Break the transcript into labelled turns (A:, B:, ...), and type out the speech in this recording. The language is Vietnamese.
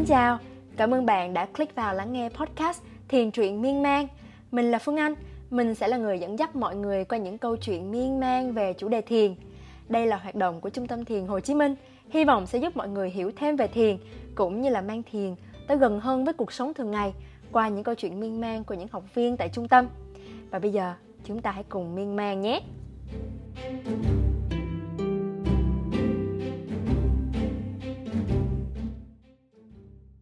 A: Xin chào, cảm ơn bạn đã click vào lắng nghe podcast Thiền truyện miên man. Mình là Phương Anh, mình sẽ là người dẫn dắt mọi người qua những câu chuyện miên man về chủ đề thiền. Đây là hoạt động của Trung tâm Thiền Hồ Chí Minh, hy vọng sẽ giúp mọi người hiểu thêm về thiền cũng như là mang thiền tới gần hơn với cuộc sống thường ngày qua những câu chuyện miên man của những học viên tại trung tâm. Và bây giờ chúng ta hãy cùng miên man nhé. thank you